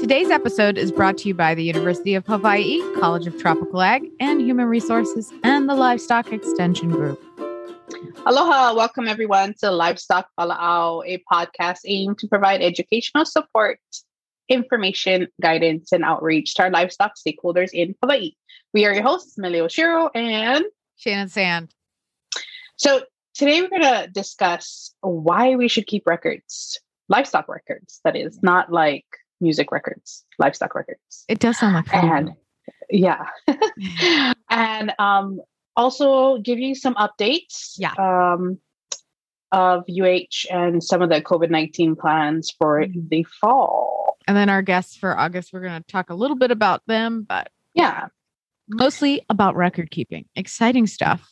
Today's episode is brought to you by the University of Hawaii, College of Tropical Ag and Human Resources, and the Livestock Extension Group. Aloha, welcome everyone to Livestock Wala'au, a podcast aimed to provide educational support, information, guidance, and outreach to our livestock stakeholders in Hawaii. We are your hosts, Melio Shiro and Shannon Sand. So today we're going to discuss why we should keep records, livestock records, that is, not like music records, livestock records. It does sound like fun. And yeah. and um, also give you some updates. Yeah. Um, of UH and some of the COVID 19 plans for Mhm. the fall. And then our guests for August, we're going to talk a little bit about them, but Yeah. mostly about record keeping. Exciting stuff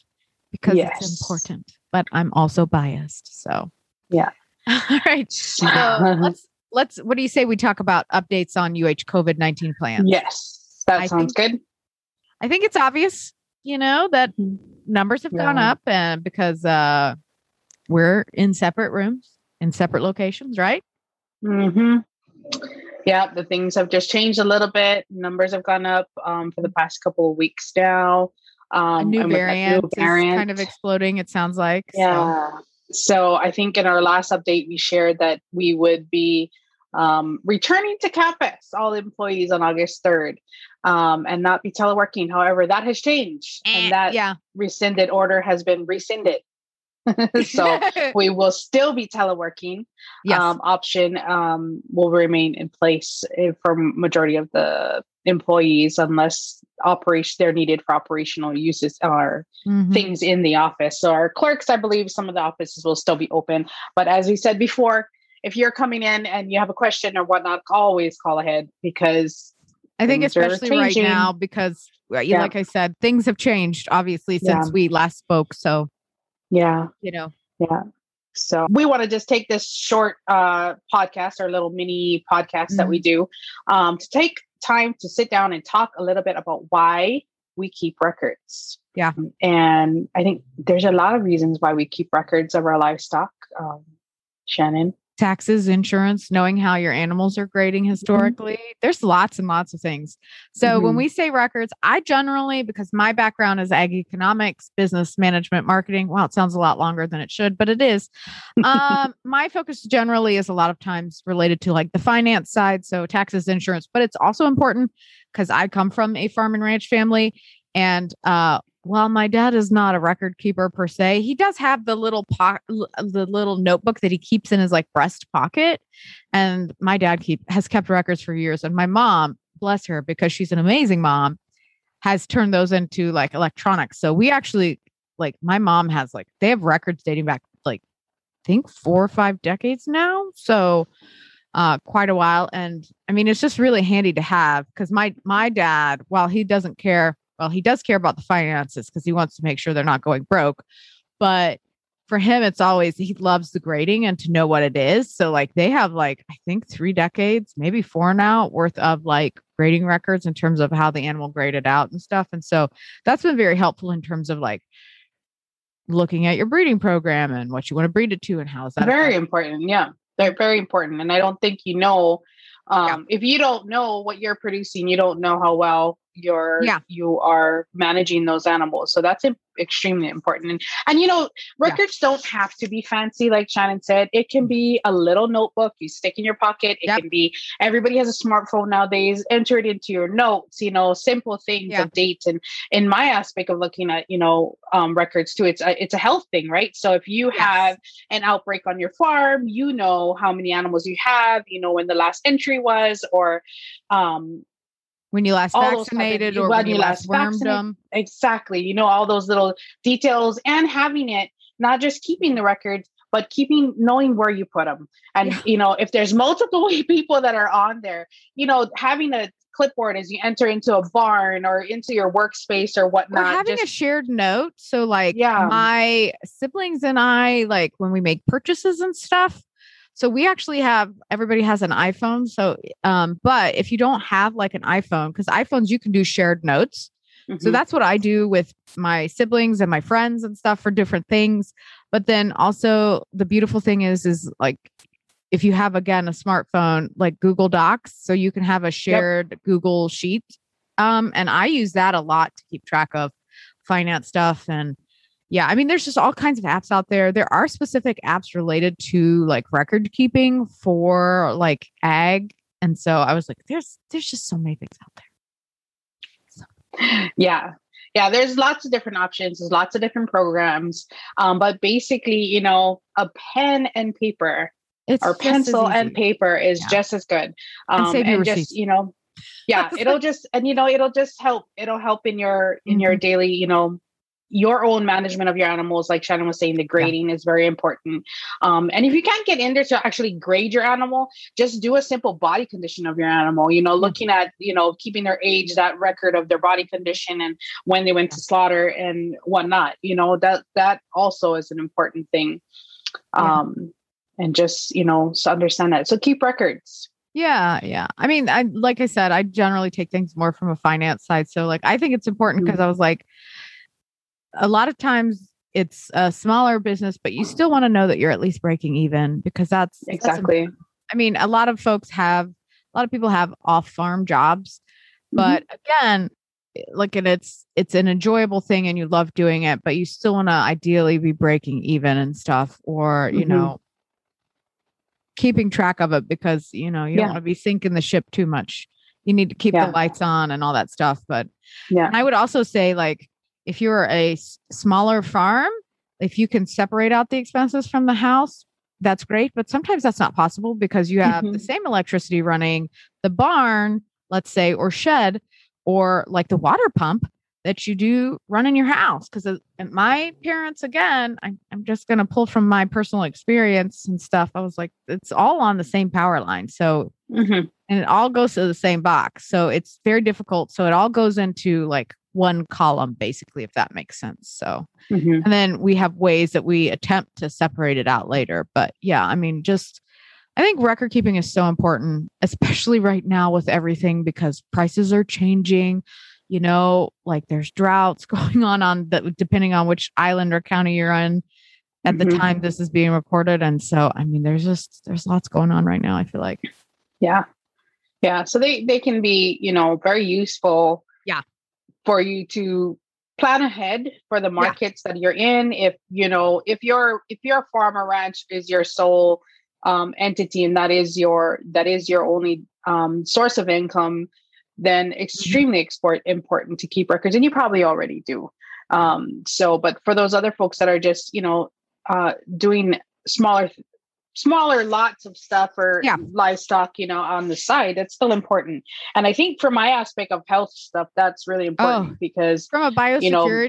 because Yes. it's important, but I'm also biased. So, Yeah. All right. So let's, let's, what do you say we talk about updates on UH COVID 19 plans? yes. That I sounds good. I think it's obvious, you know, that numbers have gone up and because uh we're in separate rooms in separate locations, right? Mm-hmm. Yeah, the things have just changed a little bit. Numbers have gone up um, for the past couple of weeks now. Um, new variant, new is kind of exploding, it sounds like. So, Yeah. So I think in our last update, we shared that we would be um, returning to campus, all employees on August 3rd, um, and not be teleworking. However, that has changed, eh, and that yeah. rescinded order has been rescinded. so we will still be teleworking. yes. Um, option um, will remain in place eh, for majority of the employees unless operation they're needed for operational uses or Mhm. things in the office. So our clerks, I believe some of the offices will still be open. But as we said before, if you're coming in and you have a question or whatnot, always call ahead because I think especially right now because Yeah. like I said, things have changed obviously since Yeah. we last spoke. So, yeah, you know, yeah. So we want to just take this short uh, podcast or little mini podcast that we do um, to take time to sit down and talk a little bit about why we keep records. Yeah. And I think there's a lot of reasons why we keep records of our livestock. Um, Shannon. Taxes, insurance, knowing how your animals are grading historically. There's lots and lots of things. So when Mhm. we say records, I generally, because my background is ag economics, business management, marketing. Well, it sounds a lot longer than it should, but it is. Um, my focus generally is a lot of times related to like the finance side, so taxes, insurance, but it's also important because I come from a farm and ranch family. And uh, while my dad is not a record keeper per se, he does have the little po- the little notebook that he keeps in his like breast pocket. And my dad keep has kept records for years. And my mom, bless her, because she's an amazing mom, has turned those into like electronics. So we actually like my mom has like they have records dating back like I think four or five decades now. So uh quite a while. And I mean it's just really handy to have because my my dad, while he doesn't care, well, he does care about the finances because he wants to make sure they're not going broke. But for him, it's always he loves the grading and to know what it is. So like they have like I think three decades, maybe four now worth of like grading records in terms of how the animal graded out and stuff. And so that's been very helpful in terms of like looking at your breeding program and what you want to breed it to and how is that very affect- important yeah they're very important and i don't think you know um, if you don't know what you're producing you don't know how well you're Yeah. you are managing those animals so that's extremely important and, and you know records don't have to be fancy like shannon said it can be a little notebook you stick in your pocket it Yep. can be everybody has a smartphone nowadays enter it into your notes you know simple things Yeah. of dates and in my aspect of looking at you know um, records too it's a, it's a health thing right so if you Yes. have an outbreak on your farm, you know how many animals you have, you know when the last entry was, or um, when you last all type of- vaccinated or when when you you last last wormed them. exactly, you know all those little details, and having it not just keeping the records, but keeping knowing where you put them, and Yeah. you know if there's multiple people that are on there, you know having a clipboard as you enter into a barn or into your workspace or whatnot. Or having just- a shared note. So like Yeah. my siblings and I, like when we make purchases and stuff. So we actually have everybody has an iPhone. So um, but if you don't have like an iPhone, because iPhones you can do shared notes. So Mhm. that's what I do with my siblings and my friends and stuff for different things. But then also the beautiful thing is is like if you have again a smartphone like Google Docs, so you can have a shared yep. Google sheet. Um, and I use that a lot to keep track of finance stuff and yeah, I mean, there's just all kinds of apps out there. There are specific apps related to like record keeping for like ag. And so I was like, there's there's just so many things out there. So. Yeah. Yeah, there's lots of different options. There's lots of different programs. Um, but basically, you know, a pen and paper it's or pencil and paper is yeah. just as good. Um, and, and just, you know, yeah, it'll just and you know, it'll just help. It'll help in your in mm-hmm. your daily, you know, your own management of your animals, like Shannon was saying, the grading yeah. is very important. Um, and if you can't get in there to actually grade your animal, just do a simple body condition of your animal. You know, looking at you know keeping their age, that record of their body condition, and when they went to slaughter and whatnot. You know that that also is an important thing. Um, yeah. and just you know so understand that. So keep records. Yeah, yeah. I mean, I like I said, I generally take things more from a finance side. So like I think it's important because mm-hmm. I was like a lot of times it's a smaller business, but you still want to know that you're at least breaking even because that's exactly. That's I mean, a lot of folks have, a lot of people have off farm jobs, but mm-hmm. again, eh, like and it's it's an enjoyable thing and you love doing it, but you still want to ideally be breaking even and stuff, or you mm-hmm. know, keeping track of it because you know you yeah. don't want to be sinking the ship too much. You need to keep yeah. the lights on and all that stuff. But yeah, I would also say like if you're a s- smaller farm, if you can separate out the expenses from the house, that's great. But sometimes that's not possible because you have mm-hmm. the same electricity running the barn, let's say, or shed, or like the water pump that you do run in your house. Because my parents, again, I, I'm just going to pull from my personal experience and stuff. I was like, it's all on the same power line. So, mm-hmm. and it all goes to the same box. So it's very difficult. So it all goes into like one column basically if that makes sense so mm-hmm. and then we have ways that we attempt to separate it out later but yeah i mean just i think record keeping is so important especially right now with everything because prices are changing you know like there's droughts going on on that depending on which island or county you're in at mm-hmm. the time this is being recorded and so i mean there's just there's lots going on right now i feel like yeah. Yeah. So they they can be you know very useful yeah. for you to plan ahead for the markets yeah. that you're in. If you know if your if your farmer ranch is your sole um, entity and that is your that is your only um, source of income then mm-hmm. extremely export important to keep records and you probably already do. Um, so but for those other folks that are just you know uh, doing smaller smaller lots of stuff or yeah. livestock, you know, on the side, that's still important. And I think for my aspect of health stuff, that's really oh, important oh, because from a biosecurity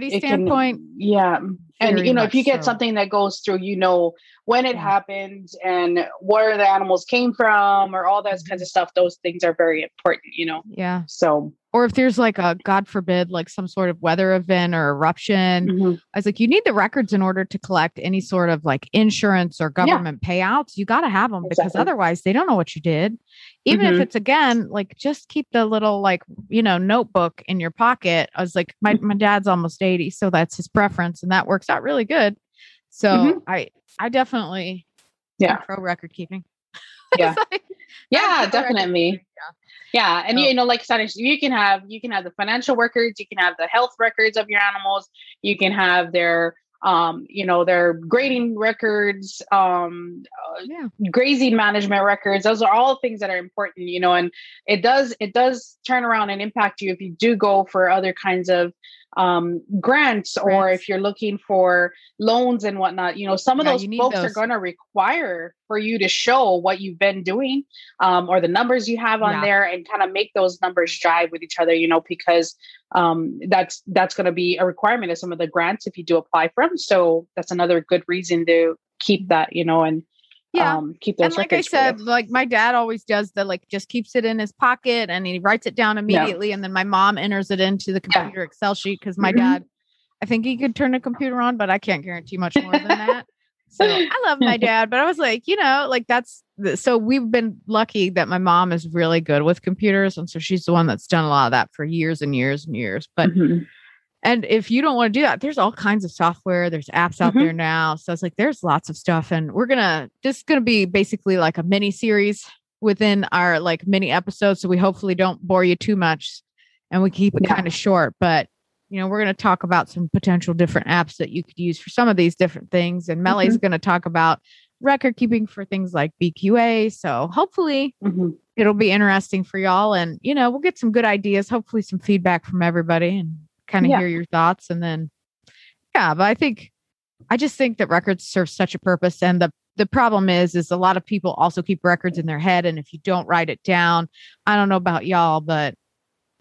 you know, standpoint, can, yeah. And you know, if you get so. something that goes through, you know, when it yeah. happened and where the animals came from or all those mm-hmm. kinds of stuff, those things are very important, you know. Yeah. So or if there's like a god forbid like some sort of weather event or eruption mm-hmm. i was like you need the records in order to collect any sort of like insurance or government yeah. payouts you got to have them exactly. because otherwise they don't know what you did even mm-hmm. if it's again like just keep the little like you know notebook in your pocket i was like my, my dad's almost 80 so that's his preference and that works out really good so mm-hmm. i i definitely yeah pro record keeping yeah like, yeah definitely yeah yeah, and oh. you know, like Sanish, you can have you can have the financial records, you can have the health records of your animals, you can have their um, you know, their grading records, um, uh, yeah. grazing management records. Those are all things that are important, you know, and it does it does turn around and impact you if you do go for other kinds of um, grants, or if you're looking for loans and whatnot. You know, some of yeah, those folks those. are going to require for you to show what you've been doing um, or the numbers you have on yeah. there and kind of make those numbers jive with each other. You know, because um, that's that's going to be a requirement of some of the grants if you do apply for them. So that's another good reason to keep that. You know, and yeah um, keep those and like i said like my dad always does the like just keeps it in his pocket and he writes it down immediately yeah. and then my mom enters it into the computer yeah. excel sheet because my mm-hmm. dad i think he could turn a computer on but i can't guarantee much more than that so i love my dad but i was like you know like that's the, so we've been lucky that my mom is really good with computers and so she's the one that's done a lot of that for years and years and years but mm-hmm. And if you don't want to do that, there's all kinds of software. There's apps out Mhm. there now. So it's like there's lots of stuff. And we're gonna this is gonna be basically like a mini series within our like mini episodes. So we hopefully don't bore you too much and we keep it Yeah. kind of short. But you know, we're gonna talk about some potential different apps that you could use for some of these different things. And Melly's gonna talk about record keeping for things like BQA. So hopefully Mhm. it'll be interesting for y'all and you know we'll get some good ideas hopefully some feedback from everybody and kind of Yeah. hear your thoughts and then yeah but i think i just think that records serve such a purpose and the the problem is is a lot of people also keep records in their head and if you don't write it down i don't know about y'all but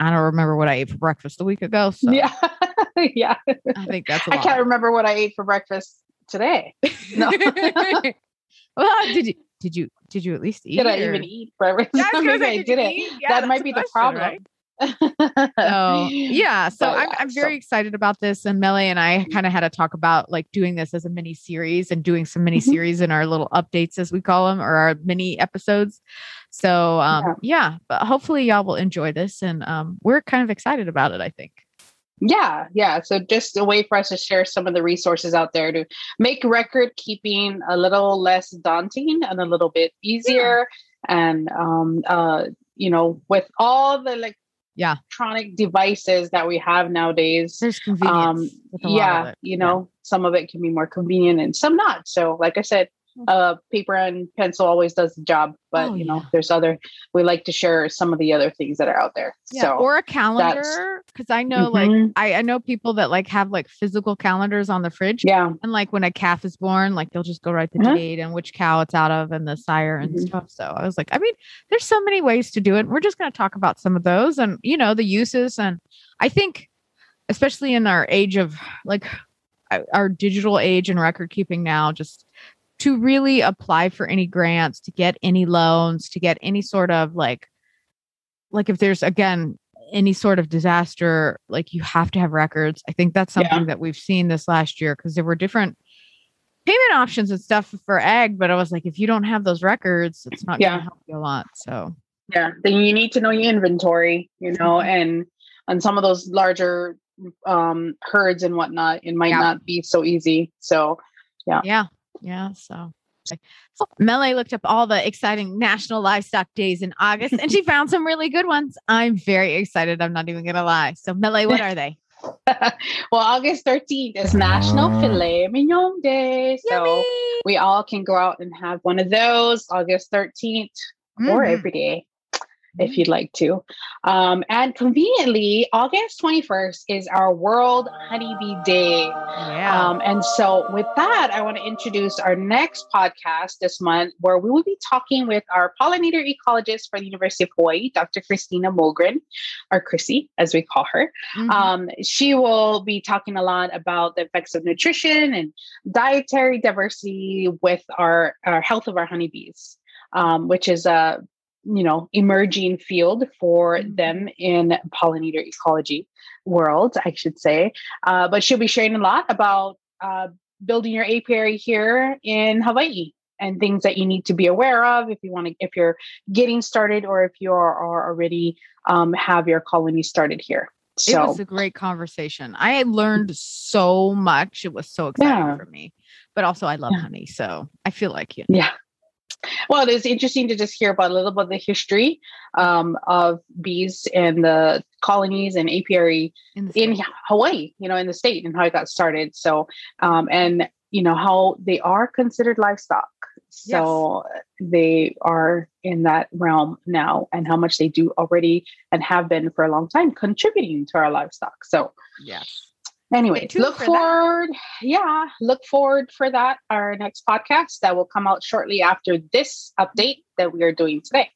i don't remember what i ate for breakfast a week ago so Yeah. yeah. i think that's a I can't remember what I ate for breakfast today. No. well did you did you did you at least eat Did I or- even eat breakfast? Yeah, I I didn't. eat? Yeah, that might be the question, problem. right? So yeah, so I'm yeah, I'm so- very excited about this. And Melly and I kind of had to talk about like doing this as a mini series and doing some mini Mhm. series in our little updates as we call them or our mini episodes. So um yeah, but hopefully y'all will enjoy this and um we're kind of excited about it, I think. Yeah, yeah. So just a way for us to share some of the resources out there to make record keeping a little less daunting and a little bit easier. And um uh, you know, with all the like Yeah. electronic devices that we have nowadays. There's convenience. Um with a lot of yeah, you know, some of it can be more convenient and some not. So like I said, uh paper and pencil always does the job, but Oh, you know, yeah. there's other we like to share some of the other things that are out there. Yeah, so or a calendar because I know like Mhm. I, I know people that like have like physical calendars on the fridge yeah. And like when a calf is born, like they'll just go write the Uh-huh. date and which cow it's out of and the sire and Mhm. stuff. So I was like, I mean, there's so many ways to do it. We're just going to talk about some of those and, you know, the uses. And I think, especially in our age of like our digital age and record keeping now, just to really apply for any grants, to get any loans, to get any sort of like, like if there's again, any sort of disaster, like you have to have records. I think that's Yeah. something that we've seen this last year because there were different payment options and stuff for ag, but I was like, if you don't have those records, it's not Yeah. going to help you a lot. So yeah then you need to know your inventory you know Mhm. and on some of those larger um herds and whatnot it might Yeah. not be so easy so yeah, yeah. So. So Melee looked up all the exciting national livestock days in August and she found some really good ones. I'm very excited. I'm not even going to lie. So, Melee, what are they? well august 13th is national filet mignon day so Yummy. we all can go out and have one of those august 13th or Mhm. every day if you'd like to. Um, and conveniently, August 21st is our World Honeybee Day. Yeah. Um, and so, with that, I want to introduce our next podcast this month, where we will be talking with our pollinator ecologist for the University of Hawaii, Dr. Christina Mogren, or Chrissy, as we call her. Mhm. Um, she will be talking a lot about the effects of nutrition and dietary diversity with our, our health of our honeybees, um, which is a you know emerging field for Mhm. them in pollinator ecology world, I should say. Uh, but she'll be sharing a lot about uh, building your apiary here in Hawaii and things that you need to be aware of if you want to if you're getting started or if you are, are already um, have your colony started here. it So was a great conversation. I learned so much. It was so exciting Yeah. for me. But also I love Yeah. honey. So I feel like you. Yeah. Well, it is interesting to just hear about a little bit of the history um, of bees and the colonies and apiary in, in. Hawaii, you know, in the state and how it got started. So, um, and you know how they are considered livestock. So they are in that realm now, and how much they do already and have been for a long time contributing to our livestock. So, Yes. Anyway, look for that. forward. Yeah, look forward for that. Our next podcast that will come out shortly after this update that we are doing today.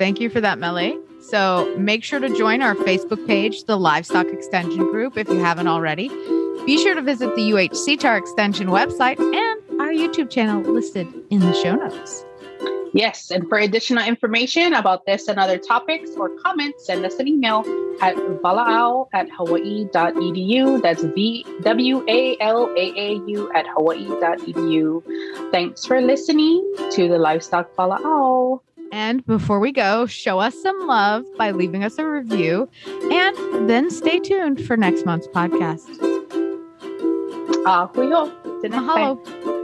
Thank you for that, Melly. So make sure to join our Facebook page, the Livestock Extension Group, if you haven't already. Be sure to visit the UHCTAHR Extension website and our YouTube channel listed in the show notes. Yes, and for additional information about this and other topics or comments, send us an email at valaau at hawaii.edu. That's V W A L A A U at hawaii.edu. Thanks for listening to the Livestock Wala'au. And before we go, show us some love by leaving us a review and then stay tuned for next month's podcast. Uh, we hope. Mahalo. Time.